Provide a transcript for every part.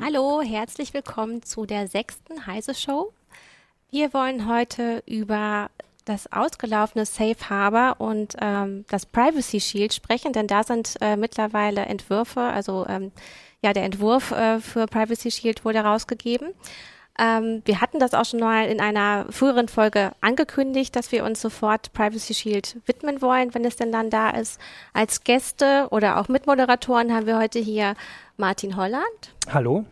Hallo, herzlich willkommen zu der sechsten Heise Show. Wir wollen heute über das ausgelaufene Safe Harbor und ähm, das Privacy Shield sprechen, denn da sind äh, mittlerweile Entwürfe, also ähm, ja, der Entwurf äh, für Privacy Shield wurde rausgegeben. Ähm, wir hatten das auch schon mal in einer früheren Folge angekündigt, dass wir uns sofort Privacy Shield widmen wollen, wenn es denn dann da ist. Als Gäste oder auch Mitmoderatoren haben wir heute hier Martin Holland. Hallo.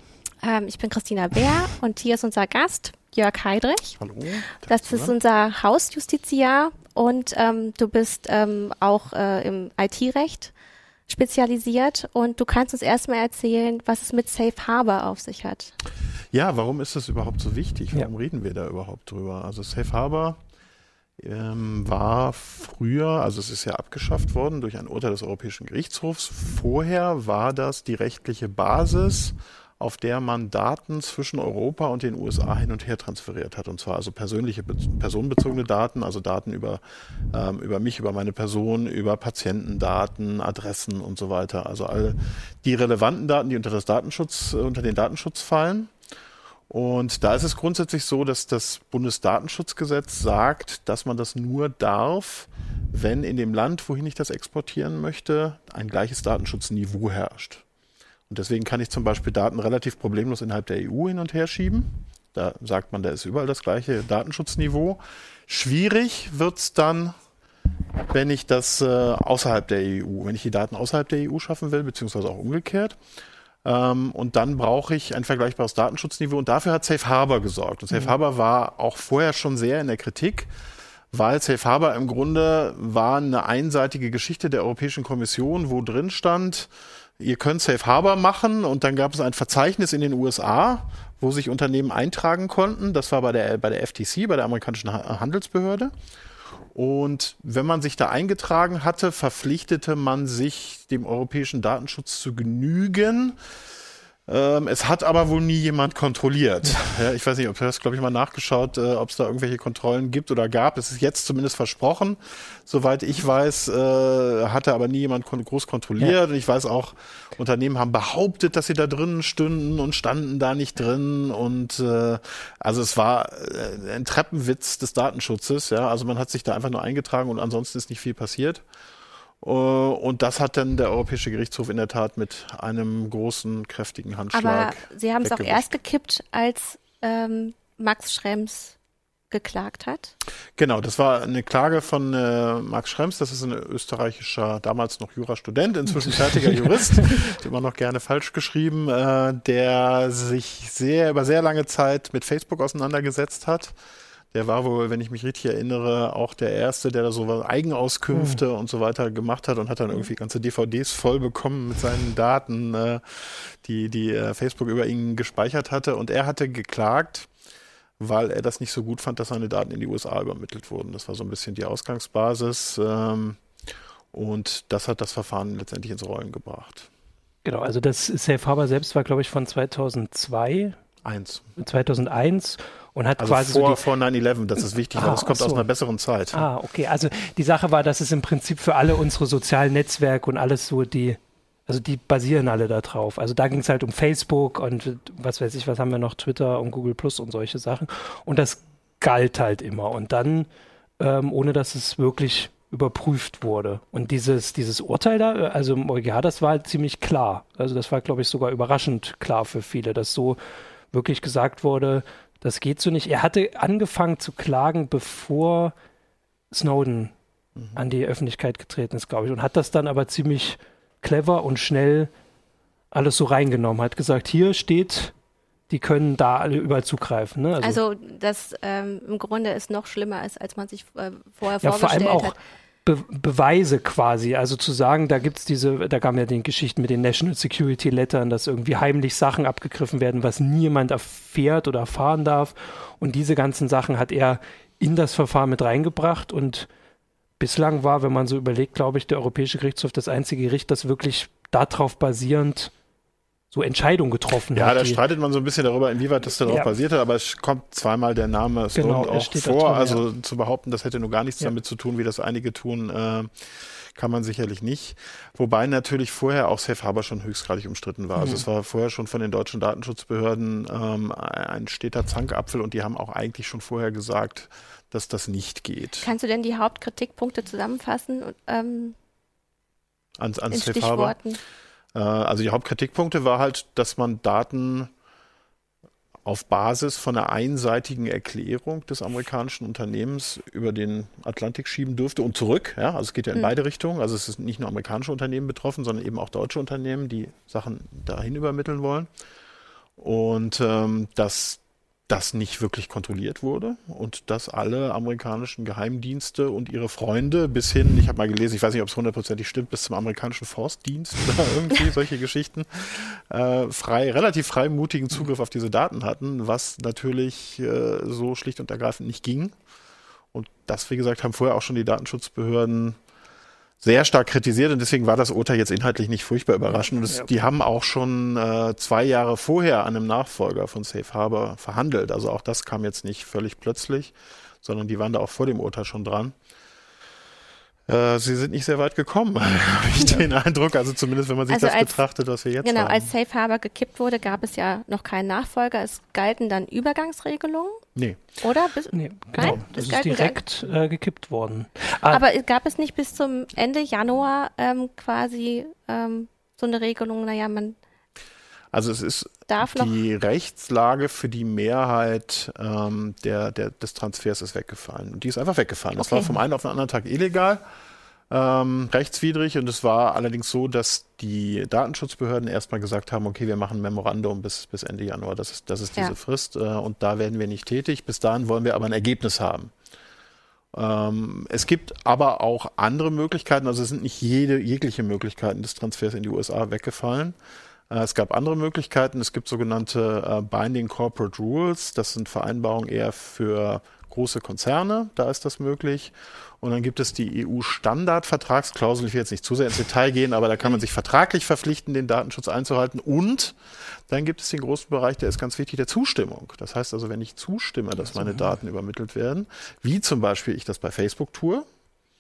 Ähm, ich bin Christina Bär und hier ist unser Gast Jörg Heidrich. Hallo. Das ist unser Hausjustiziar und ähm, du bist ähm, auch äh, im IT-Recht spezialisiert und du kannst uns erstmal erzählen, was es mit Safe Harbor auf sich hat. Ja, warum ist das überhaupt so wichtig? Warum Ja. reden wir da überhaupt drüber? Also Safe Harbor ähm, war früher, also es ist ja abgeschafft worden durch ein Urteil des Europäischen Gerichtshofs. Vorher war das die rechtliche Basis, auf der man Daten zwischen Europa und den USA hin und her transferiert hat. Und zwar also persönliche, be- personenbezogene Daten, also Daten über, ähm, über mich, über meine Person, über Patientendaten, Adressen und so weiter. Also alle die relevanten Daten, die unter das Datenschutz, äh, unter den Datenschutz fallen. Und da ist es grundsätzlich so, dass das Bundesdatenschutzgesetz sagt, dass man das nur darf, wenn in dem Land, wohin ich das exportieren möchte, ein gleiches Datenschutzniveau herrscht. Und deswegen kann ich zum Beispiel Daten relativ problemlos innerhalb der EU hin und her schieben. Da sagt man, da ist überall das gleiche Datenschutzniveau. Schwierig wird's dann, wenn ich das äh, außerhalb der EU, wenn ich die Daten außerhalb der EU schaffen will, beziehungsweise auch umgekehrt. Ähm, und dann brauche ich ein vergleichbares Datenschutzniveau und dafür hat Safe Harbor gesorgt. Und Safe Harbor war auch vorher schon sehr in der Kritik, weil Safe Harbor im Grunde war eine einseitige Geschichte der Europäischen Kommission, wo drin stand, ihr könnt Safe Harbor machen und dann gab es ein Verzeichnis in den USA, wo sich Unternehmen eintragen konnten. Das war bei der, bei der FTC, bei der amerikanischen Ha- Handelsbehörde. Und wenn man sich da eingetragen hatte, verpflichtete man sich, dem europäischen Datenschutz zu genügen. Ähm, es hat aber wohl nie jemand kontrolliert. Ja, ich weiß nicht, ob du hast, glaube ich, mal nachgeschaut, äh, ob es da irgendwelche Kontrollen gibt oder gab. Es ist jetzt zumindest versprochen. Soweit ich weiß, äh, hatte aber nie jemand kon groß kontrolliert. Und ich weiß auch, Unternehmen haben behauptet, dass sie da drinnen stünden und standen da nicht drin. Und äh, also es war äh, ein Treppenwitz des Datenschutzes. Ja, also man hat sich da einfach nur eingetragen und ansonsten ist nicht viel passiert. Äh, Und das hat dann der Europäische Gerichtshof in der Tat mit einem großen, kräftigen Handschlag. Aber sie haben es auch erst gekippt, als ähm, Max Schrems geklagt hat. Genau, das war eine Klage von äh, Max Schrems, das ist ein österreichischer, damals noch Jurastudent, inzwischen fertiger Jurist, immer noch gerne falsch geschrieben, äh, der sich sehr über sehr lange Zeit mit Facebook auseinandergesetzt hat. Der war wohl, wenn ich mich richtig erinnere, auch der Erste, der da so Eigenauskünfte und so weiter gemacht hat und hat dann irgendwie ganze DVDs voll bekommen mit seinen Daten, äh, die, die äh, Facebook über ihn gespeichert hatte. Und er hatte geklagt, weil er das nicht so gut fand, dass seine Daten in die USA übermittelt wurden. Das war so ein bisschen die Ausgangsbasis. Ähm, und das hat das Verfahren letztendlich ins Rollen gebracht. Genau, also das Safe Harbor selbst war, glaube ich, von 2002, Eins. 2001 und hat Also quasi vor, so die, vor 9-11, das ist wichtig, Ah, das kommt ach aus so. einer besseren Zeit. Ah, okay. Also die Sache war, dass es im Prinzip für alle unsere sozialen Netzwerke und alles so die, also die basieren alle da drauf. Also da ging es halt um Facebook und was weiß ich, was haben wir noch, Twitter und Google Plus und solche Sachen. Und das galt halt immer. Und dann, ähm, ohne dass es wirklich überprüft wurde. Und dieses, dieses Urteil da, also im EuGH, das war halt ziemlich klar. Also das war, glaube ich, sogar überraschend klar für viele, dass so wirklich gesagt wurde, das geht so nicht. Er hatte angefangen zu klagen, bevor Snowden mhm. an die Öffentlichkeit getreten ist, glaube ich. Und hat das dann aber ziemlich clever und schnell alles so reingenommen. Hat gesagt, hier steht, die können da alle überall zugreifen. Ne? Also, also, das ähm, im Grunde ist noch schlimmer ist, als man sich äh, vorher ja, vorgestellt vor allem auch hat. Be Beweise quasi. Also zu sagen, da gibt es diese, da kamen ja die Geschichten mit den National Security Lettern, dass irgendwie heimlich Sachen abgegriffen werden, was niemand erfährt oder erfahren darf. Und diese ganzen Sachen hat er in das Verfahren mit reingebracht und bislang war, wenn man so überlegt, glaube ich, der Europäische Gerichtshof das einzige Gericht, das wirklich darauf basierend so Entscheidungen getroffen ja, hat. Ja, da streitet man so ein bisschen darüber, inwieweit das darauf ja. basiert hat, aber es kommt zweimal der Name genau, auch vor. Drin, also ja. zu behaupten, das hätte nur gar nichts ja. damit zu tun, wie das einige tun, äh, kann man sicherlich nicht. Wobei natürlich vorher auch Safe Harbor schon höchstgradig umstritten war. Also mhm. Also es war vorher schon von den deutschen Datenschutzbehörden ähm, ein steter Zankapfel und die haben auch eigentlich schon vorher gesagt, dass das nicht geht. Kannst du denn die Hauptkritikpunkte zusammenfassen? Ähm, ans, ans Safe Harbor? Äh, also die Hauptkritikpunkte war halt, dass man Daten auf Basis von einer einseitigen Erklärung des amerikanischen Unternehmens über den Atlantik schieben dürfte und zurück. Ja, also es geht ja in mhm. beide Richtungen. Also es ist nicht nur amerikanische Unternehmen betroffen, sondern eben auch deutsche Unternehmen, die Sachen dahin übermitteln wollen. Und ähm, dass das nicht wirklich kontrolliert wurde und dass alle amerikanischen Geheimdienste und ihre Freunde bis hin, ich habe mal gelesen, ich weiß nicht, ob es hundertprozentig stimmt, bis zum amerikanischen Forstdienst oder irgendwie solche Geschichten, äh, frei, relativ freimutigen Zugriff auf diese Daten hatten, was natürlich äh, so schlicht und ergreifend nicht ging. Und das, wie gesagt, haben vorher auch schon die Datenschutzbehörden sehr stark kritisiert und deswegen war das Urteil jetzt inhaltlich nicht furchtbar überraschend. Es, ja. die haben auch schon äh, zwei Jahre vorher an einem Nachfolger von Safe Harbor verhandelt. Also auch das kam jetzt nicht völlig plötzlich, sondern die waren da auch vor dem Urteil schon dran. Äh, sie sind nicht sehr weit gekommen, habe ich den Eindruck. Also zumindest, wenn man sich also das als, betrachtet, was wir jetzt genau, haben. Genau, als Safe Harbor gekippt wurde, gab es ja noch keinen Nachfolger. Es galten dann Übergangsregelungen. Nee. Oder? Bis, nee, genau. Nein, das ist direkt äh, gekippt worden. Ah. Aber gab es nicht bis zum Ende Januar ähm, quasi ähm, so eine Regelung, naja, man also es ist die Rechtslage für die Mehrheit ähm, der, der, des Transfers ist weggefallen. Und die ist einfach weggefallen. Okay. Das war vom einen auf den anderen Tag illegal, ähm, rechtswidrig. Und es war allerdings so, dass die Datenschutzbehörden erstmal gesagt haben, okay, wir machen ein Memorandum bis, bis Ende Januar. Das ist, das ist diese ja. Frist. Äh, und da werden wir nicht tätig. Bis dahin wollen wir aber ein Ergebnis haben. Ähm, es gibt aber auch andere Möglichkeiten. Also es sind nicht jede, jegliche Möglichkeiten des Transfers in die USA weggefallen. Äh, es gab andere Möglichkeiten. Es gibt sogenannte äh, Binding Corporate Rules. Das sind Vereinbarungen eher für große Konzerne. Da ist das möglich. Und dann gibt es die EU-Standardvertragsklausel. Ich will jetzt nicht zu sehr ins Detail gehen, aber da kann man sich vertraglich verpflichten, den Datenschutz einzuhalten. Und dann gibt es den großen Bereich, der ist ganz wichtig, der Zustimmung. Das heißt also, wenn ich zustimme, dass meine Daten übermittelt werden, wie zum Beispiel ich das bei Facebook tue.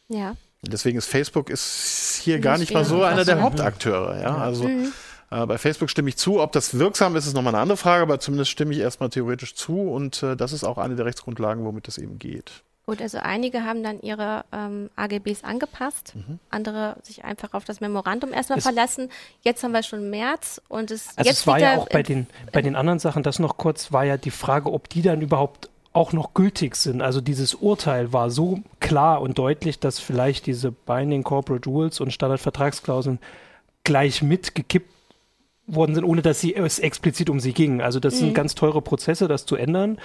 Ja. Deswegen ist Facebook ist hier gar nicht mal so einer der Hauptakteure. Ja, also mhm. Äh, bei Facebook stimme ich zu. Ob das wirksam ist, ist nochmal eine andere Frage, aber zumindest stimme ich erstmal theoretisch zu und äh, das ist auch eine der Rechtsgrundlagen, womit das eben geht. Gut, also einige haben dann ihre ähm, AGBs angepasst, mhm. andere sich einfach auf das Memorandum erstmal es verlassen. Jetzt haben wir schon März und es also jetzt es war ja auch bei den bei den anderen Sachen, das noch kurz war ja die Frage, ob die dann überhaupt auch noch gültig sind. Also dieses Urteil war so klar und deutlich, dass vielleicht diese Binding Corporate Rules und Standardvertragsklauseln gleich mitgekippt worden sind, ohne dass sie, es explizit um sie ging. Also das mhm. sind ganz teure Prozesse, das zu ändern.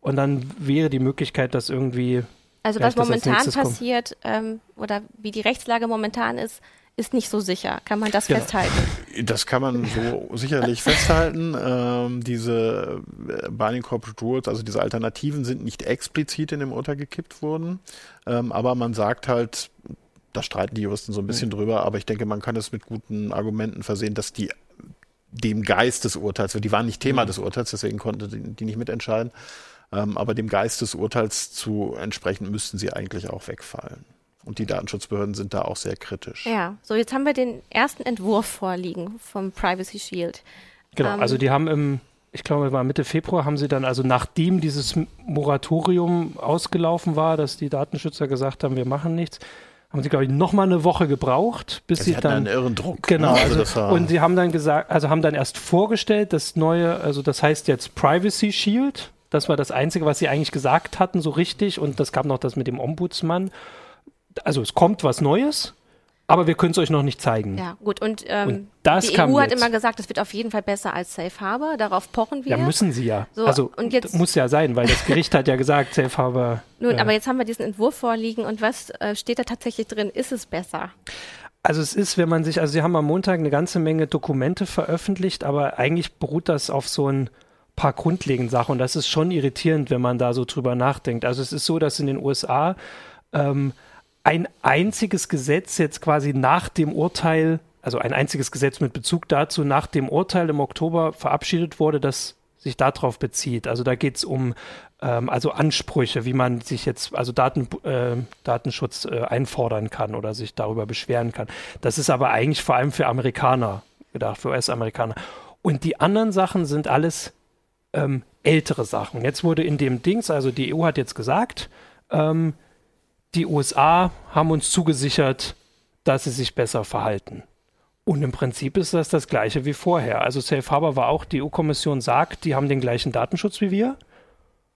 Und dann wäre die Möglichkeit, dass irgendwie. Also was momentan passiert ähm, oder wie die Rechtslage momentan ist, ist nicht so sicher. Kann man das genau. festhalten? Das kann man so sicherlich festhalten. Ähm, diese äh, Binding Corporate Rules, also diese Alternativen sind nicht explizit in dem Urteil gekippt worden. Ähm, aber man sagt halt, da streiten die Juristen so ein bisschen mhm. drüber, aber ich denke, man kann es mit guten Argumenten versehen, dass die dem Geist des Urteils, die waren nicht Thema mhm. des Urteils, deswegen konnte die, die nicht mitentscheiden, ähm, aber dem Geist des Urteils zu entsprechen, müssten sie eigentlich auch wegfallen. Und die Datenschutzbehörden sind da auch sehr kritisch. Ja, so jetzt haben wir den ersten Entwurf vorliegen vom Privacy Shield. Genau, ähm, also die haben im, ich glaube, war Mitte Februar, haben sie dann, also nachdem dieses Moratorium ausgelaufen war, dass die Datenschützer gesagt haben, wir machen nichts, haben sie, glaube ich, noch mal eine Woche gebraucht, bis ja, sie, sie dann einen irren Druck. Genau. Ne? Also, also und sie haben dann gesagt, also haben dann erst vorgestellt, das neue, also das heißt jetzt Privacy Shield. Das war das Einzige, was sie eigentlich gesagt hatten, so richtig. Und das gab noch das mit dem Ombudsmann. also es kommt was Neues, aber wir können es euch noch nicht zeigen. Ja, gut. Und, ähm, und das die EU hat immer gesagt, es wird auf jeden Fall besser als Safe Harbor. Darauf pochen wir. Ja, müssen sie ja. So, also und jetzt, muss ja sein, weil das Gericht hat ja gesagt, Safe Harbor. Nun, äh, aber jetzt haben wir diesen Entwurf vorliegen und was äh, steht da tatsächlich drin? Ist es besser? Also es ist, wenn man sich, also sie haben am Montag eine ganze Menge Dokumente veröffentlicht, aber eigentlich beruht das auf so ein paar grundlegenden Sachen und das ist schon irritierend, wenn man da so drüber nachdenkt. Also es ist so, dass in den USA ähm, ein einziges Gesetz jetzt quasi nach dem Urteil, also ein einziges Gesetz mit Bezug dazu, nach dem Urteil im Oktober verabschiedet wurde, das sich darauf bezieht. Also da geht es um ähm, also Ansprüche, wie man sich jetzt, also Daten, äh, Datenschutz äh, einfordern kann oder sich darüber beschweren kann. Das ist aber eigentlich vor allem für Amerikaner gedacht, für US-Amerikaner. Und die anderen Sachen sind alles ähm, ältere Sachen. Jetzt wurde in dem Dings, also die EU hat jetzt gesagt, ähm, die USA haben uns zugesichert, dass sie sich besser verhalten. Und im Prinzip ist das das gleiche wie vorher. Also Safe Harbor war auch, die EU-Kommission sagt, die haben den gleichen Datenschutz wie wir.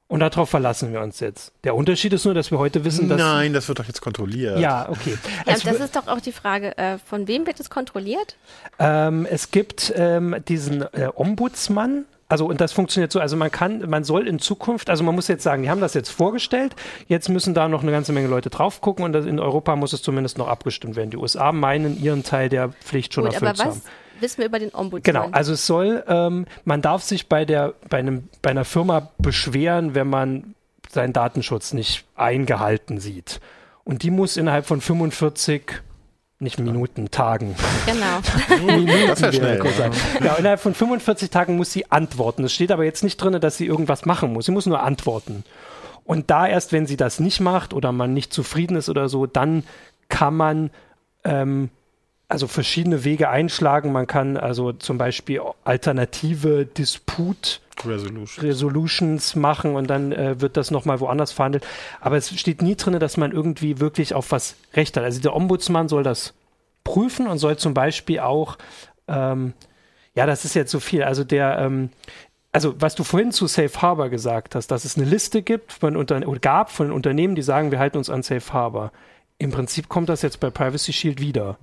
Und darauf verlassen wir uns jetzt. Der Unterschied ist nur, dass wir heute wissen, dass. Nein, das wird doch jetzt kontrolliert. Ja, okay. Ja, das ist doch auch die Frage, äh, von wem wird es kontrolliert? Ähm, es gibt ähm, diesen äh, Ombudsmann, also und das funktioniert so, also man kann, man soll in Zukunft, also man muss jetzt sagen, die haben das jetzt vorgestellt, jetzt müssen da noch eine ganze Menge Leute drauf gucken und in Europa muss es zumindest noch abgestimmt werden. Die USA meinen ihren Teil der Pflicht schon Gut, erfüllt zu haben wissen wir über den Ombudsmann? Genau, also es soll, ähm, man darf sich bei der, bei einem, bei einer Firma beschweren, wenn man seinen Datenschutz nicht eingehalten sieht. Und die muss innerhalb von 45 nicht Minuten, Tagen. Genau. Minuten das ist schnell. Ja. ja, innerhalb von 45 Tagen muss sie antworten. Es steht aber jetzt nicht drin, dass sie irgendwas machen muss. Sie muss nur antworten. Und da erst, wenn sie das nicht macht oder man nicht zufrieden ist oder so, dann kann man ähm, also verschiedene Wege einschlagen. Man kann also zum Beispiel alternative Disput Resolutions, Resolutions machen und dann äh, wird das nochmal woanders verhandelt. Aber es steht nie drin, dass man irgendwie wirklich auf was Recht hat. Also der Ombudsmann soll das prüfen und soll zum Beispiel auch, ähm, ja, das ist jetzt so viel, also der, ähm, also was du vorhin zu Safe Harbor gesagt hast, dass es eine Liste gibt von Unter oder gab von Unternehmen, die sagen, wir halten uns an Safe Harbor. Im Prinzip kommt das jetzt bei Privacy Shield wieder.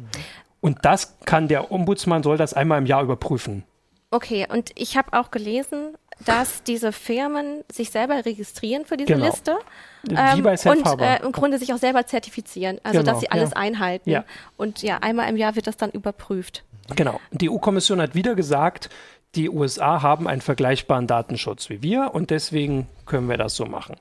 Und das kann der Ombudsmann, soll das einmal im Jahr überprüfen. Okay, und ich habe auch gelesen, dass diese Firmen sich selber registrieren für diese genau. Liste ähm, und äh, im Grunde sich auch selber zertifizieren, also genau, dass sie alles ja. einhalten. Ja. Und ja, einmal im Jahr wird das dann überprüft. Genau. Die EU-Kommission hat wieder gesagt, die USA haben einen vergleichbaren Datenschutz wie wir und deswegen können wir das so machen.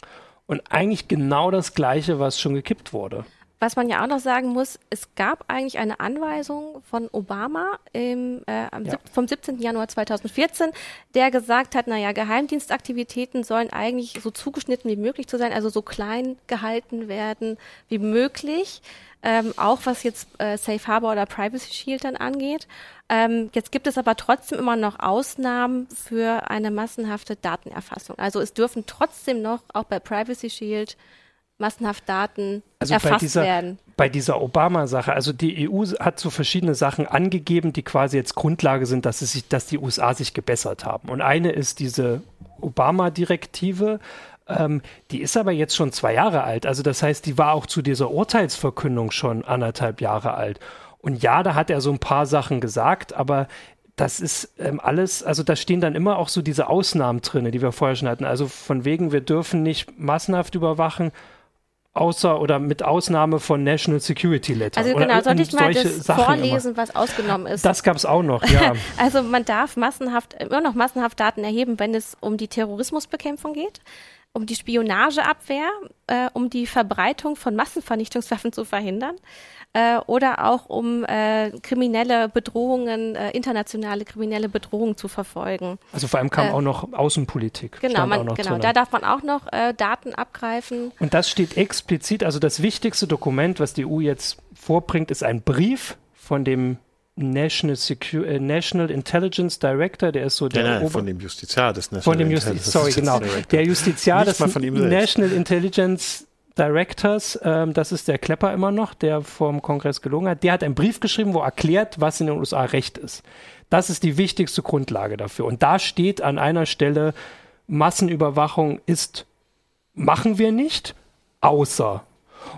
Und eigentlich genau das Gleiche, was schon gekippt wurde. Was man ja auch noch sagen muss, es gab eigentlich eine Anweisung von Obama im, äh, ja. vom 17. Januar 2014, der gesagt hat, naja, Geheimdienstaktivitäten sollen eigentlich so zugeschnitten wie möglich zu sein, also so klein gehalten werden wie möglich, ähm, auch was jetzt äh, Safe Harbor oder Privacy Shield dann angeht. Ähm, jetzt gibt es aber trotzdem immer noch Ausnahmen für eine massenhafte Datenerfassung. Also es dürfen trotzdem noch auch bei Privacy Shield massenhaft Daten also erfasst bei dieser, werden. Bei dieser Obama-Sache, also die EU hat so verschiedene Sachen angegeben, die quasi jetzt Grundlage sind, dass, es sich, dass die USA sich gebessert haben. Und eine ist diese Obama-Direktive, ähm, die ist aber jetzt schon zwei Jahre alt. Also das heißt, die war auch zu dieser Urteilsverkündung schon anderthalb Jahre alt. Und ja, da hat er so ein paar Sachen gesagt, aber das ist ähm, alles, also da stehen dann immer auch so diese Ausnahmen drin, die wir vorher schon hatten. Also von wegen, wir dürfen nicht massenhaft überwachen, außer oder mit Ausnahme von National Security Letter. Also genau, sollte ich mal das Sachen vorlesen, immer. was ausgenommen ist? Das gab es auch noch, ja. also man darf massenhaft, immer noch massenhaft Daten erheben, wenn es um die Terrorismusbekämpfung geht, um die Spionageabwehr, äh, um die Verbreitung von Massenvernichtungswaffen zu verhindern äh, oder auch um äh, kriminelle Bedrohungen, äh, internationale kriminelle Bedrohungen zu verfolgen. Also vor allem kam äh, auch noch Außenpolitik. Genau, man, genau da darf man auch noch äh, Daten abgreifen. Und das steht explizit, also das wichtigste Dokument, was die EU jetzt vorbringt, ist ein Brief von dem National, Secure, äh, National Intelligence Director, der ist so der. Ja, nein, von dem Justiziar des National Von dem Justiziar, sorry, genau. Der Justiziar des National Intelligence Directors, ähm, das ist der Klepper immer noch, der vom Kongress gelungen hat, der hat einen Brief geschrieben, wo erklärt, was in den USA Recht ist. Das ist die wichtigste Grundlage dafür. Und da steht an einer Stelle, Massenüberwachung ist, machen wir nicht, außer.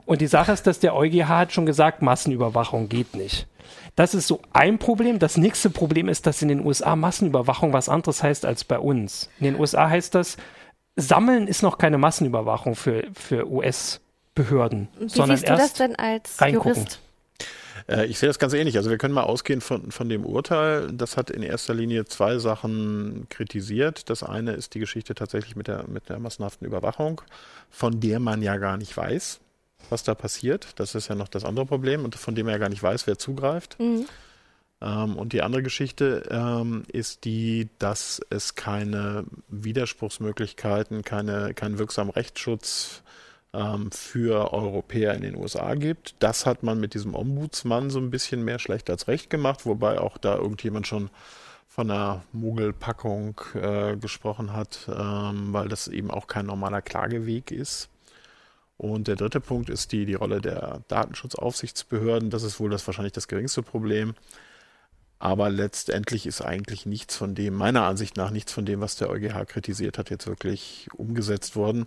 Und die Sache ist, dass der EuGH hat schon gesagt, Massenüberwachung geht nicht. Das ist so ein Problem. Das nächste Problem ist, dass in den USA Massenüberwachung was anderes heißt als bei uns. In den USA heißt das, Sammeln ist noch keine Massenüberwachung für, für US-Behörden. Wie sondern siehst du das denn als reingucken. Jurist? Äh, ich sehe das ganz ähnlich. Also wir können mal ausgehen von, von dem Urteil. Das hat in erster Linie zwei Sachen kritisiert. Das eine ist die Geschichte tatsächlich mit der, mit der massenhaften Überwachung, von der man ja gar nicht weiß, was da passiert. Das ist ja noch das andere Problem und von dem er ja gar nicht weiß, wer zugreift. Mhm. Ähm, und die andere Geschichte ähm, ist die, dass es keine Widerspruchsmöglichkeiten, keine, keinen wirksamen Rechtsschutz ähm, für Europäer in den USA gibt. Das hat man mit diesem Ombudsmann so ein bisschen mehr schlecht als recht gemacht, wobei auch da irgendjemand schon von einer Mogelpackung äh, gesprochen hat, ähm, weil das eben auch kein normaler Klageweg ist. Und der dritte Punkt ist die, die Rolle der Datenschutzaufsichtsbehörden. Das ist wohl das wahrscheinlich das geringste Problem. Aber letztendlich ist eigentlich nichts von dem, meiner Ansicht nach, nichts von dem, was der EuGH kritisiert hat, jetzt wirklich umgesetzt worden.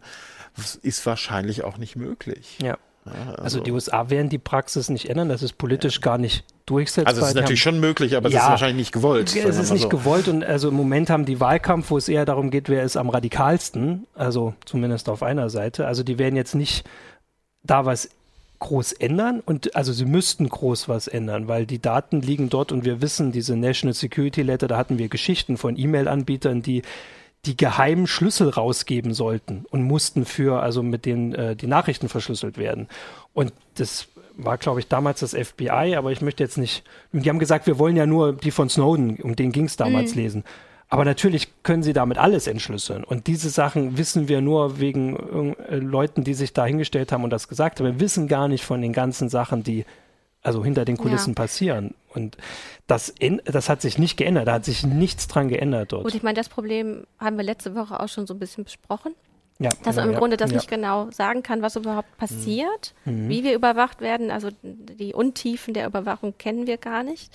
Das ist wahrscheinlich auch nicht möglich. Ja. Ja, also, also, die USA werden die Praxis nicht ändern, das ist politisch ja. gar nicht durchsetzbar. Also es ist natürlich haben, schon möglich, aber ja, es ist wahrscheinlich nicht gewollt. Es ist nicht so. gewollt und also im Moment haben die Wahlkampf, wo es eher darum geht, wer ist am radikalsten, also zumindest auf einer Seite. Also die werden jetzt nicht da was groß ändern und also sie müssten groß was ändern, weil die Daten liegen dort und wir wissen, diese National Security Letter, da hatten wir Geschichten von E-Mail-Anbietern, die die geheimen Schlüssel rausgeben sollten und mussten für, also mit denen äh, die Nachrichten verschlüsselt werden. Und das war, glaube ich, damals das FBI, aber ich möchte jetzt nicht, die haben gesagt, wir wollen ja nur die von Snowden, um den ging es damals, mhm. lesen. Aber natürlich können sie damit alles entschlüsseln. Und diese Sachen wissen wir nur wegen äh, Leuten, die sich da hingestellt haben und das gesagt haben. Wir wissen gar nicht von den ganzen Sachen, die also hinter den Kulissen ja. passieren. Und das, das hat sich nicht geändert. Da hat sich nichts dran geändert dort. Gut, ich meine, das Problem haben wir letzte Woche auch schon so ein bisschen besprochen. Ja, dass man im ja, Grunde das ja. nicht genau sagen kann, was überhaupt passiert, mhm. wie wir überwacht werden. Also die Untiefen der Überwachung kennen wir gar nicht.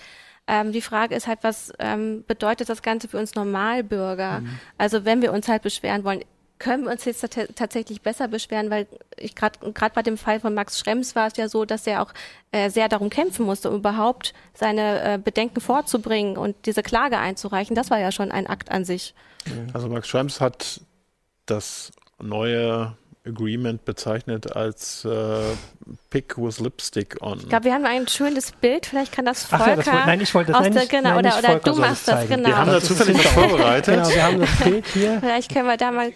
Ähm, die Frage ist halt, was ähm, bedeutet das Ganze für uns Normalbürger? Mhm. Also wenn wir uns halt beschweren wollen, können wir uns jetzt tatsächlich besser beschweren, weil ich gerade gerade bei dem Fall von Max Schrems war es ja so, dass er auch äh, sehr darum kämpfen musste, um überhaupt seine äh, Bedenken vorzubringen und diese Klage einzureichen. Das war ja schon ein Akt an sich. Also Max Schrems hat das neue Agreement bezeichnet als äh, Pick with Lipstick on. Ich glaube, wir haben ein schönes Bild. Vielleicht kann das Volker. Ach ja, das wollte, nein, ich wollte das nicht, genau, nein, oder, oder du machst das, genau. Wir haben da zufällig was vorbereitet. genau, wir haben das Bild hier. Vielleicht können wir da mal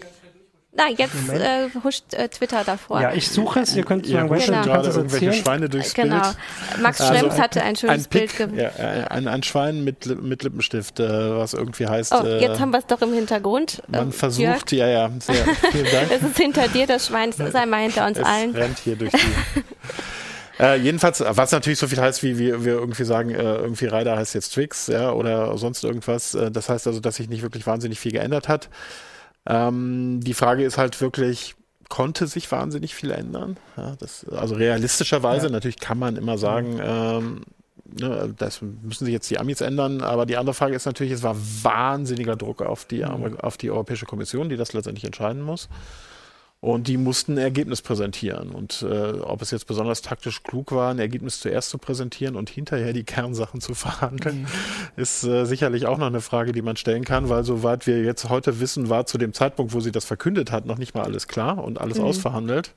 na, jetzt äh, huscht äh, Twitter davor. Ja, ich suche es. Ihr könnt sagen, ja, genau. gerade irgendwelche Schweine durchs genau. Bild. Max also Schrems hatte ein schönes ein Pick, Bild. Ja, ein, ein Schwein mit, mit Lippenstift, äh, was irgendwie heißt. Oh, jetzt äh, haben wir es doch im Hintergrund. Man versucht, Jörg. ja, ja. Sehr, vielen Dank. es ist hinter dir, das Schwein ist einmal hinter uns es allen. rennt hier durch die. Äh, jedenfalls, was natürlich so viel heißt, wie, wie wir irgendwie sagen, äh, irgendwie Rider heißt jetzt Twix, ja, oder sonst irgendwas. Äh, das heißt also, dass sich nicht wirklich wahnsinnig viel geändert hat. Ähm, die Frage ist halt wirklich, konnte sich wahnsinnig viel ändern? Ja, das, also realistischerweise, ja. natürlich kann man immer sagen, ähm, ne, das müssen sich jetzt die Amis ändern, aber die andere Frage ist natürlich, es war wahnsinniger Druck auf die, mhm. auf die Europäische Kommission, die das letztendlich entscheiden muss. Und die mussten ein Ergebnis präsentieren. Und äh, ob es jetzt besonders taktisch klug war, ein Ergebnis zuerst zu präsentieren und hinterher die Kernsachen zu verhandeln, mhm. ist äh, sicherlich auch noch eine Frage, die man stellen kann, weil soweit wir jetzt heute wissen, war zu dem Zeitpunkt, wo sie das verkündet hat, noch nicht mal alles klar und alles mhm. ausverhandelt.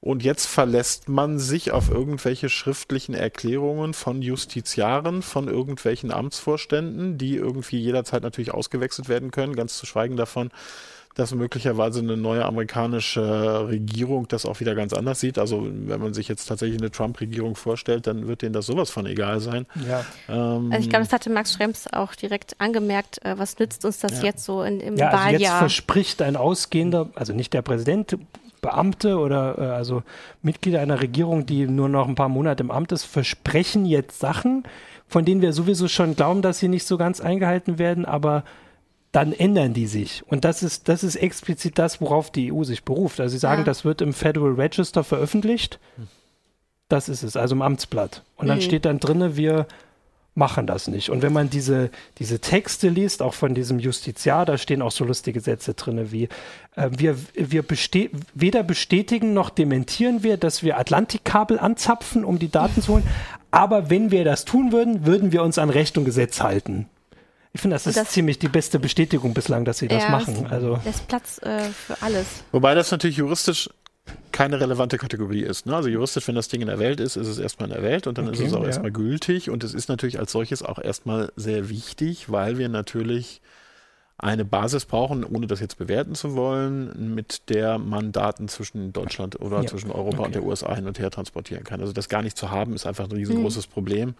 Und jetzt verlässt man sich auf irgendwelche schriftlichen Erklärungen von Justiziaren, von irgendwelchen Amtsvorständen, die irgendwie jederzeit natürlich ausgewechselt werden können, ganz zu schweigen davon, dass möglicherweise eine neue amerikanische Regierung das auch wieder ganz anders sieht. Also wenn man sich jetzt tatsächlich eine Trump-Regierung vorstellt, dann wird denen das sowas von egal sein. Ja. Ähm, also ich glaube, das hatte Max Schrems auch direkt angemerkt. Äh, was nützt uns das ja. jetzt so in, im ja, also Wahljahr? Jetzt verspricht ein ausgehender, also nicht der Präsident, Beamte oder äh, also Mitglieder einer Regierung, die nur noch ein paar Monate im Amt ist, versprechen jetzt Sachen, von denen wir sowieso schon glauben, dass sie nicht so ganz eingehalten werden, aber dann ändern die sich. Und das ist, das ist explizit das, worauf die EU sich beruft. Also sie sagen, ja. das wird im Federal Register veröffentlicht. Das ist es, also im Amtsblatt. Und dann mhm. steht dann drinne, wir machen das nicht. Und wenn man diese, diese Texte liest, auch von diesem Justiziar, da stehen auch so lustige Sätze drin, wie äh, wir, wir beste weder bestätigen noch dementieren wir, dass wir Atlantikkabel anzapfen, um die Daten zu holen. Aber wenn wir das tun würden, würden wir uns an Recht und Gesetz halten. Ich finde, das ist das, ziemlich die beste Bestätigung bislang, dass sie das ja, machen. Also das Platz äh, für alles. Wobei das natürlich juristisch keine relevante Kategorie ist. Ne? Also juristisch, wenn das Ding in der Welt ist, ist es erstmal in der Welt und dann okay, ist es auch ja. erstmal gültig und es ist natürlich als solches auch erstmal sehr wichtig, weil wir natürlich eine Basis brauchen, ohne das jetzt bewerten zu wollen, mit der man Daten zwischen Deutschland oder ja. zwischen Europa okay. und der USA hin und her transportieren kann. Also das gar nicht zu haben, ist einfach ein riesengroßes mhm. Problem.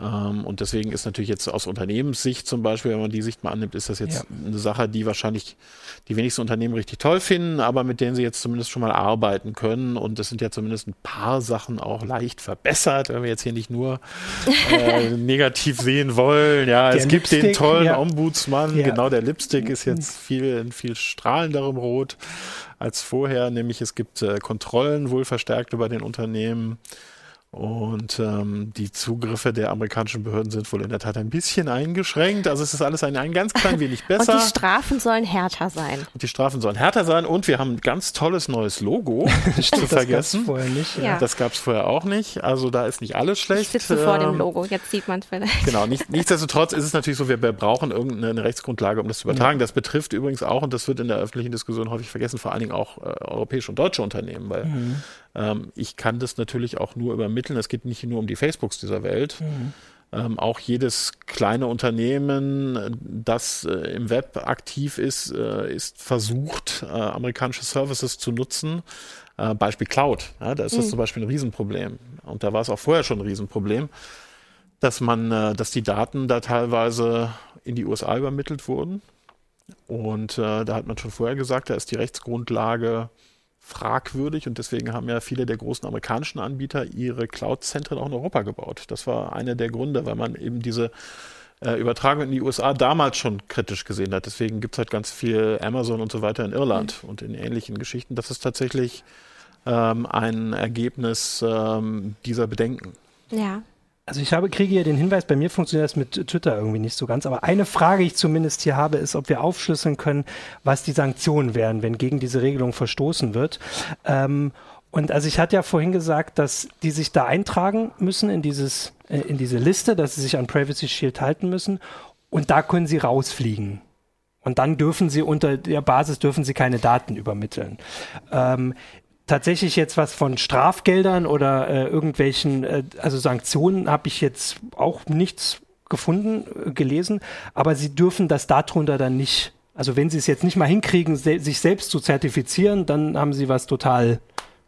Ähm, und deswegen ist natürlich jetzt aus Unternehmenssicht zum Beispiel, wenn man die Sicht mal annimmt, ist das jetzt ja. eine Sache, die wahrscheinlich die wenigsten Unternehmen richtig toll finden, aber mit denen sie jetzt zumindest schon mal arbeiten können. Und es sind ja zumindest ein paar Sachen auch leicht verbessert, wenn wir jetzt hier nicht nur äh, negativ sehen wollen. Ja, der es gibt Lipstick, den tollen ja. Ombudsmann. Ja. Genau, der Lipstick ist jetzt viel, viel strahlenderem Rot als vorher, nämlich es gibt äh, Kontrollen wohl verstärkt über den Unternehmen. Und ähm, die Zugriffe der amerikanischen Behörden sind wohl in der Tat ein bisschen eingeschränkt. Also es ist alles ein, ein ganz klein wenig besser. Und die Strafen sollen härter sein. Und die Strafen sollen härter sein. Und wir haben ein ganz tolles neues Logo, nicht zu vergessen. Das gab es vorher nicht. Ja. Das gab es vorher auch nicht. Also da ist nicht alles schlecht. Ich sitze ähm, vor dem ähm, Logo, jetzt sieht man es vielleicht. Genau, nicht, nichtsdestotrotz ist es natürlich so, wir brauchen irgendeine Rechtsgrundlage, um das zu übertragen. Ja. Das betrifft übrigens auch, und das wird in der öffentlichen Diskussion häufig vergessen, vor allen Dingen auch äh, europäische und deutsche Unternehmen, weil mhm. Ähm, ich kann das natürlich auch nur übermitteln. Es geht nicht nur um die Facebooks dieser Welt. Mhm. Ähm, auch jedes kleine Unternehmen, das äh, im Web aktiv ist, äh, ist versucht, äh, amerikanische Services zu nutzen. Äh, Beispiel Cloud. Ja, da ist das mhm. zum Beispiel ein Riesenproblem. Und da war es auch vorher schon ein Riesenproblem, dass man, äh, dass die Daten da teilweise in die USA übermittelt wurden. Und äh, da hat man schon vorher gesagt, da ist die Rechtsgrundlage fragwürdig und deswegen haben ja viele der großen amerikanischen Anbieter ihre Cloud-Zentren auch in Europa gebaut. Das war einer der Gründe, weil man eben diese äh, Übertragung in die USA damals schon kritisch gesehen hat. Deswegen gibt es halt ganz viel Amazon und so weiter in Irland mhm. und in ähnlichen Geschichten. Das ist tatsächlich ähm, ein Ergebnis ähm, dieser Bedenken. Ja. Also ich habe, kriege hier den Hinweis, bei mir funktioniert das mit Twitter irgendwie nicht so ganz, aber eine Frage, die ich zumindest hier habe, ist, ob wir aufschlüsseln können, was die Sanktionen wären, wenn gegen diese Regelung verstoßen wird. Ähm, und also ich hatte ja vorhin gesagt, dass die sich da eintragen müssen in dieses, äh, in diese Liste, dass sie sich an Privacy Shield halten müssen und da können sie rausfliegen. Und dann dürfen sie unter der Basis dürfen sie keine Daten übermitteln. Ähm, tatsächlich jetzt was von Strafgeldern oder äh, irgendwelchen, äh, also Sanktionen habe ich jetzt auch nichts gefunden, äh, gelesen, aber sie dürfen das darunter dann nicht, also wenn sie es jetzt nicht mal hinkriegen, se sich selbst zu zertifizieren, dann haben sie was total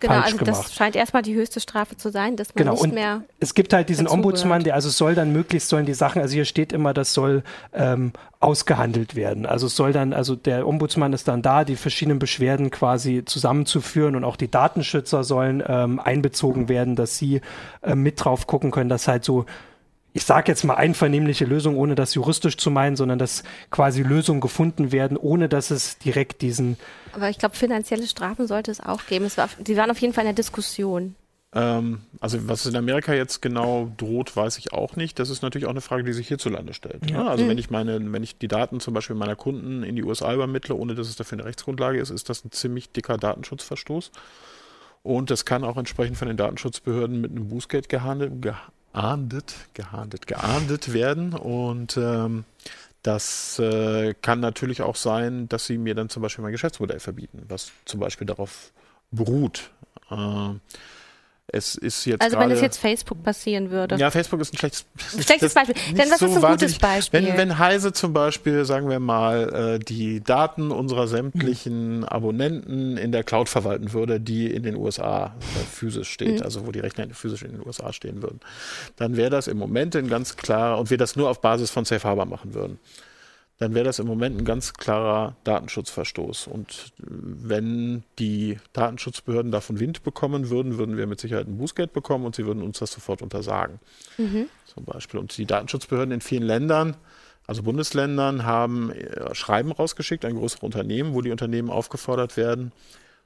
Genau, also gemacht. das scheint erstmal die höchste Strafe zu sein, dass man genau. nicht und mehr. Es gibt halt diesen Ombudsmann, der also soll dann möglichst sollen die Sachen, also hier steht immer, das soll ähm, ausgehandelt werden. Also es soll dann, also der Ombudsmann ist dann da, die verschiedenen Beschwerden quasi zusammenzuführen und auch die Datenschützer sollen ähm, einbezogen werden, dass sie äh, mit drauf gucken können, dass halt so ich sage jetzt mal einvernehmliche Lösung, ohne das juristisch zu meinen, sondern dass quasi Lösungen gefunden werden, ohne dass es direkt diesen. Aber ich glaube, finanzielle Strafen sollte es auch geben. Es war, die waren auf jeden Fall in der Diskussion. Ähm, also was in Amerika jetzt genau droht, weiß ich auch nicht. Das ist natürlich auch eine Frage, die sich hierzulande stellt. Ja. Ne? Also mhm. wenn ich meine, wenn ich die Daten zum Beispiel meiner Kunden in die USA übermittle, ohne dass es dafür eine Rechtsgrundlage ist, ist das ein ziemlich dicker Datenschutzverstoß. Und das kann auch entsprechend von den Datenschutzbehörden mit einem Bußgeld gehandelt, geahndet, geahndet, geahndet werden. Und ähm, das äh, kann natürlich auch sein, dass sie mir dann zum Beispiel mein Geschäftsmodell verbieten, was zum Beispiel darauf beruht. Äh, es ist jetzt also wenn es jetzt Facebook passieren würde. Ja, Facebook ist ein schlechtes, schlechtes Beispiel. Denn was so ist ein gutes Beispiel? Wenn, wenn Heise zum Beispiel, sagen wir mal, äh, die Daten unserer sämtlichen mhm. Abonnenten in der Cloud verwalten würde, die in den USA äh, physisch steht, mhm. also wo die Rechner physisch in den USA stehen würden, dann wäre das im Moment ein ganz klar, und wir das nur auf Basis von Safe Harbor machen würden dann wäre das im Moment ein ganz klarer Datenschutzverstoß. Und wenn die Datenschutzbehörden davon Wind bekommen würden, würden wir mit Sicherheit ein Bußgeld bekommen und sie würden uns das sofort untersagen. Mhm. Zum Beispiel. Und die Datenschutzbehörden in vielen Ländern, also Bundesländern, haben äh, Schreiben rausgeschickt an größere Unternehmen, wo die Unternehmen aufgefordert werden,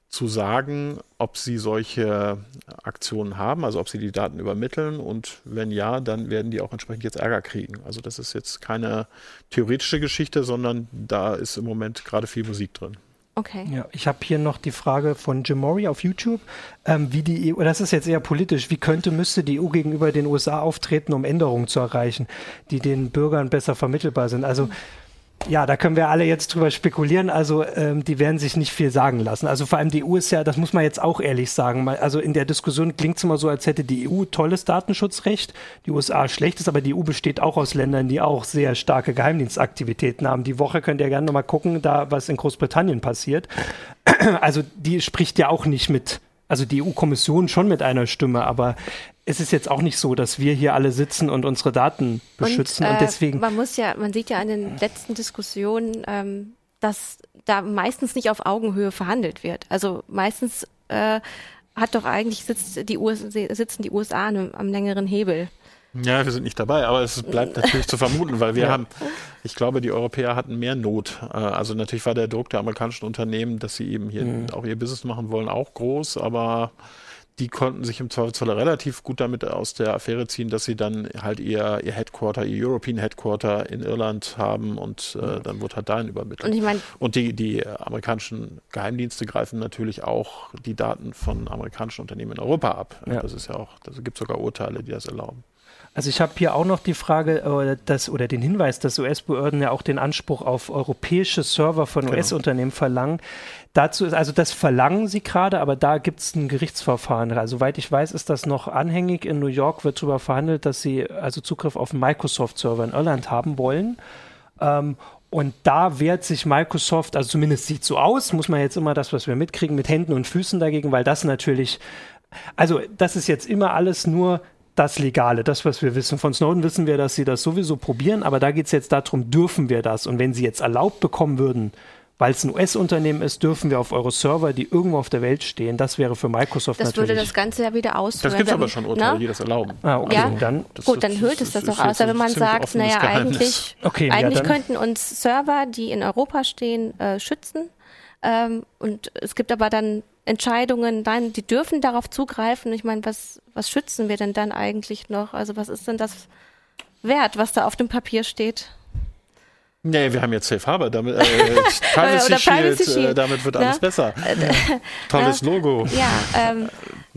zu sagen, ob sie solche Aktionen haben, also ob sie die Daten übermitteln und wenn ja, dann werden die auch entsprechend jetzt Ärger kriegen. Also das ist jetzt keine theoretische Geschichte, sondern da ist im Moment gerade viel Musik drin. Okay. Ja, ich habe hier noch die Frage von Jim Mori auf YouTube, ähm, wie die EU, das ist jetzt eher politisch, wie könnte, müsste die EU gegenüber den USA auftreten, um Änderungen zu erreichen, die den Bürgern besser vermittelbar sind? Also mhm ja, da können wir alle jetzt drüber spekulieren. Also ähm, die werden sich nicht viel sagen lassen. Also vor allem die EU ist ja, das muss man jetzt auch ehrlich sagen. Also in der Diskussion klingt es immer so, als hätte die EU tolles Datenschutzrecht, die USA schlechtes, aber die EU besteht auch aus Ländern, die auch sehr starke Geheimdienstaktivitäten haben. Die Woche könnt ihr gerne nochmal gucken, da was in Großbritannien passiert. Also die spricht ja auch nicht mit also die EU-Kommission schon mit einer Stimme, aber es ist jetzt auch nicht so, dass wir hier alle sitzen und unsere Daten beschützen und, äh, und deswegen. Man muss ja, man sieht ja an den letzten Diskussionen, ähm, dass da meistens nicht auf Augenhöhe verhandelt wird. Also meistens äh, hat doch eigentlich sitzt die US, sitzen die USA am, am längeren Hebel. Ja, wir sind nicht dabei, aber es bleibt natürlich zu vermuten, weil wir ja. haben, ich glaube, die Europäer hatten mehr Not. Äh, also natürlich war der Druck der amerikanischen Unternehmen, dass sie eben hier mhm. auch ihr Business machen wollen, auch groß, aber die konnten sich im Zweifelsfall relativ gut damit aus der Affäre ziehen, dass sie dann halt ihr, ihr Headquarter, ihr European Headquarter in Irland haben und äh, dann wird halt dahin übermittelt. Und, ich mein, und die, die amerikanischen Geheimdienste greifen natürlich auch die Daten von amerikanischen Unternehmen in Europa ab. Ja. Das ist ja auch, da gibt es sogar Urteile, die das erlauben. Also ich habe hier auch noch die Frage äh, dass, oder den Hinweis, dass US-Behörden ja auch den Anspruch auf europäische Server von genau. US-Unternehmen verlangen. Dazu ist, also das verlangen sie gerade, aber da gibt es ein Gerichtsverfahren. Also soweit ich weiß, ist das noch anhängig. In New York wird darüber verhandelt, dass sie also Zugriff auf Microsoft-Server in Irland haben wollen. Ähm, und da wehrt sich Microsoft, also zumindest sieht so aus, muss man jetzt immer das, was wir mitkriegen, mit Händen und Füßen dagegen, weil das natürlich, also das ist jetzt immer alles nur das Legale, das, was wir wissen. Von Snowden wissen wir, dass sie das sowieso probieren, aber da geht es jetzt darum, dürfen wir das? Und wenn sie jetzt erlaubt bekommen würden, weil es ein US-Unternehmen ist, dürfen wir auf eure Server, die irgendwo auf der Welt stehen. Das wäre für Microsoft das natürlich. Das würde das Ganze ja wieder aus. Das gibt es aber schon Urteile, ne? die das erlauben. Ah, okay. Ja? Dann, Gut, dann hüllt es das doch aus. Aber wenn man sagt, naja, eigentlich, okay, eigentlich ja, könnten uns Server, die in Europa stehen, äh, schützen. Ähm, und es gibt aber dann Entscheidungen, nein, die dürfen darauf zugreifen. Ich meine, was, was schützen wir denn dann eigentlich noch? Also was ist denn das wert, was da auf dem Papier steht? Nee, wir haben jetzt Safe Harbor, damit, äh, Privacy, Shield, Privacy Shield, äh, damit wird alles ja? besser. Äh, Tolles Logo. Ja, ähm,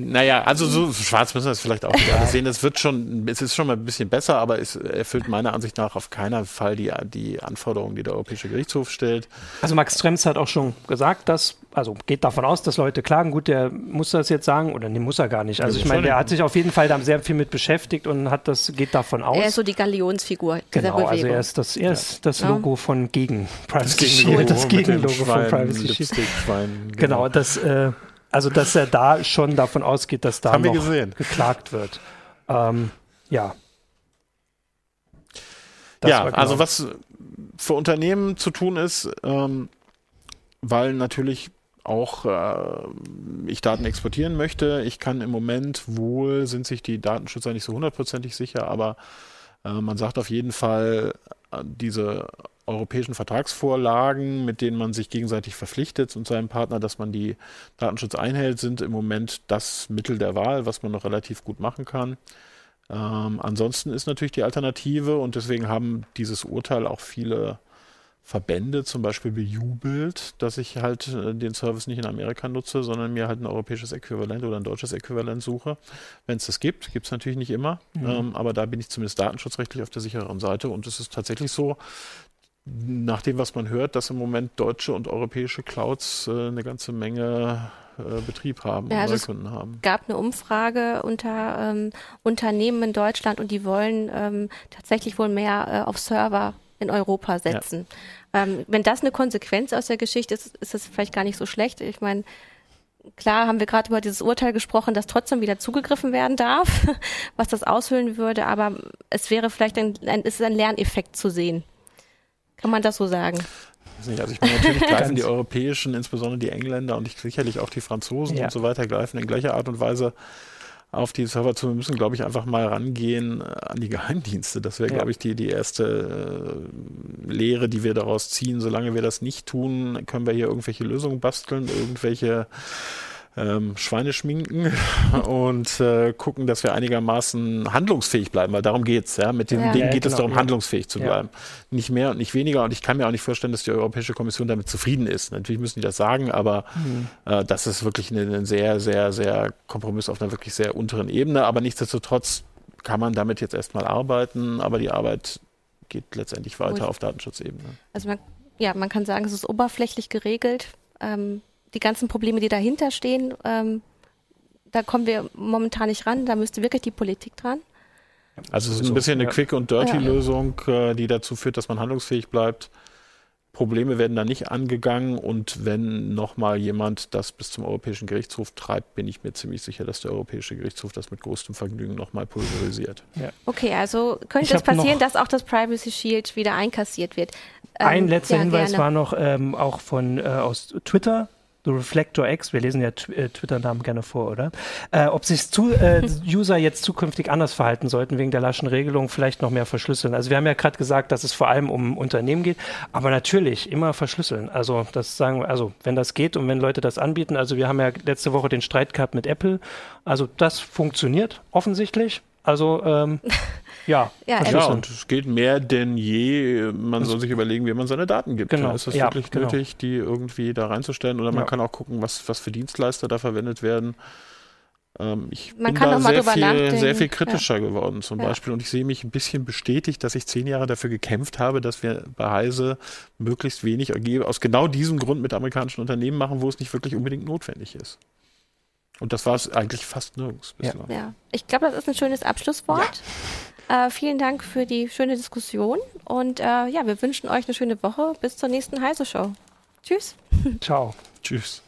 naja, also so schwarz müssen wir es vielleicht auch nicht alles sehen. Es wird schon, es ist schon mal ein bisschen besser, aber es erfüllt meiner Ansicht nach auf keinen Fall die, die Anforderungen, die der Europäische Gerichtshof stellt. Also Max Trems hat auch schon gesagt, dass, also geht davon aus, dass Leute klagen. Gut, der muss das jetzt sagen, oder nee, muss er gar nicht. Also ich meine, der hat sich auf jeden Fall da sehr viel mit beschäftigt und hat das, geht davon aus. Er ist so die Galionsfigur genau, Bewegung. Also er ist das, er ist das Logo von gegen Privacy Shield, das Gegenlogo von Privacy Shield. Genau. genau, das äh, also, dass er da schon davon ausgeht, dass da noch geklagt wird. Ähm, ja. Das ja, genau. also was für Unternehmen zu tun ist, ähm, weil natürlich auch äh, ich Daten exportieren möchte. Ich kann im Moment wohl, sind sich die Datenschützer nicht so hundertprozentig sicher, aber äh, man sagt auf jeden Fall, äh, diese europäischen Vertragsvorlagen, mit denen man sich gegenseitig verpflichtet und seinem Partner, dass man die Datenschutz einhält, sind im Moment das Mittel der Wahl, was man noch relativ gut machen kann. Ähm, ansonsten ist natürlich die Alternative und deswegen haben dieses Urteil auch viele Verbände zum Beispiel bejubelt, dass ich halt äh, den Service nicht in Amerika nutze, sondern mir halt ein europäisches Äquivalent oder ein deutsches Äquivalent suche. Wenn es das gibt, gibt es natürlich nicht immer, mhm. ähm, aber da bin ich zumindest datenschutzrechtlich auf der sicheren Seite und es ist tatsächlich so, nach dem, was man hört, dass im Moment deutsche und europäische Clouds äh, eine ganze Menge äh, Betrieb haben ja, und also Neukunden haben. Es gab eine Umfrage unter ähm, Unternehmen in Deutschland und die wollen ähm, tatsächlich wohl mehr äh, auf Server in Europa setzen. Ja. Ähm, wenn das eine Konsequenz aus der Geschichte ist, ist es vielleicht gar nicht so schlecht. Ich meine, klar haben wir gerade über dieses Urteil gesprochen, dass trotzdem wieder zugegriffen werden darf, was das aushöhlen würde, aber es wäre vielleicht ein, ein, ist ein Lerneffekt zu sehen. Kann man das so sagen? Also ich meine, natürlich greifen die europäischen, insbesondere die Engländer und sicherlich auch die Franzosen ja. und so weiter, greifen in gleicher Art und Weise auf die Server zu. Wir müssen, glaube ich, einfach mal rangehen äh, an die Geheimdienste. Das wäre, ja. glaube ich, die, die erste äh, Lehre, die wir daraus ziehen. Solange wir das nicht tun, können wir hier irgendwelche Lösungen basteln, irgendwelche ähm, Schweine schminken und äh, gucken, dass wir einigermaßen handlungsfähig bleiben, weil darum geht's. Ja? Mit den ja. Dingen ja, geht genau, es darum, ja. handlungsfähig zu bleiben. Nicht mehr und nicht weniger. Und ich kann mir auch nicht vorstellen, dass die Europäische Kommission damit zufrieden ist. Natürlich müssen die das sagen, aber mhm. äh, das ist wirklich ein sehr, sehr, sehr Kompromiss auf einer wirklich sehr unteren Ebene. Aber nichtsdestotrotz kann man damit jetzt erstmal arbeiten, aber die Arbeit geht letztendlich weiter auf Datenschutzebene. Also man, ja, man kann sagen, es ist oberflächlich geregelt. Ähm, die ganzen Probleme, die dahinter stehen, ähm, da kommen wir momentan nicht ran. Da müsste wirklich die Politik dran. Also es ist ein bisschen eine Quick- und Dirty-Lösung, äh, die dazu führt, dass man handlungsfähig bleibt. Probleme werden da nicht angegangen und wenn nochmal jemand das bis zum Europäischen Gerichtshof treibt, bin ich mir ziemlich sicher, dass der Europäische Gerichtshof das mit größtem Vergnügen nochmal pulverisiert. Ja. Okay, also könnte es passieren, dass auch das Privacy Shield wieder einkassiert wird. Ähm, Ein letzter ja, Hinweis gerne. war noch ähm, auch von äh, aus Twitter The Reflector X, wir lesen ja äh, Twitter-Namen gerne vor, oder? Äh, ob sich zu, äh, User jetzt zukünftig anders verhalten sollten wegen der laschen Regelung, vielleicht noch mehr verschlüsseln. Also wir haben ja gerade gesagt, dass es vor allem um Unternehmen geht, aber natürlich immer verschlüsseln. Also das sagen wir, also wenn das geht und wenn Leute das anbieten, also wir haben ja letzte Woche den Streit gehabt mit Apple, also das funktioniert offensichtlich. Also ähm, ja, ja, ja, und es geht mehr denn je. Man soll sich überlegen, wie man seine Daten gibt. Genau. Ist es ja, wirklich genau. nötig, die irgendwie da reinzustellen? Oder man ja. kann auch gucken, was, was für Dienstleister da verwendet werden. Ähm, ich man bin da sehr viel, sehr viel kritischer ja. geworden zum Beispiel. Und ich sehe mich ein bisschen bestätigt, dass ich zehn Jahre dafür gekämpft habe, dass wir bei Heise möglichst wenig aus genau diesem Grund mit amerikanischen Unternehmen machen, wo es nicht wirklich unbedingt notwendig ist. Und das war es eigentlich fast nirgends bislang. Ja. ja. Ich glaube, das ist ein schönes Abschlusswort. Ja. Äh, vielen Dank für die schöne Diskussion. Und äh, ja, wir wünschen euch eine schöne Woche. Bis zur nächsten Heise-Show. Tschüss. Ciao. Tschüss.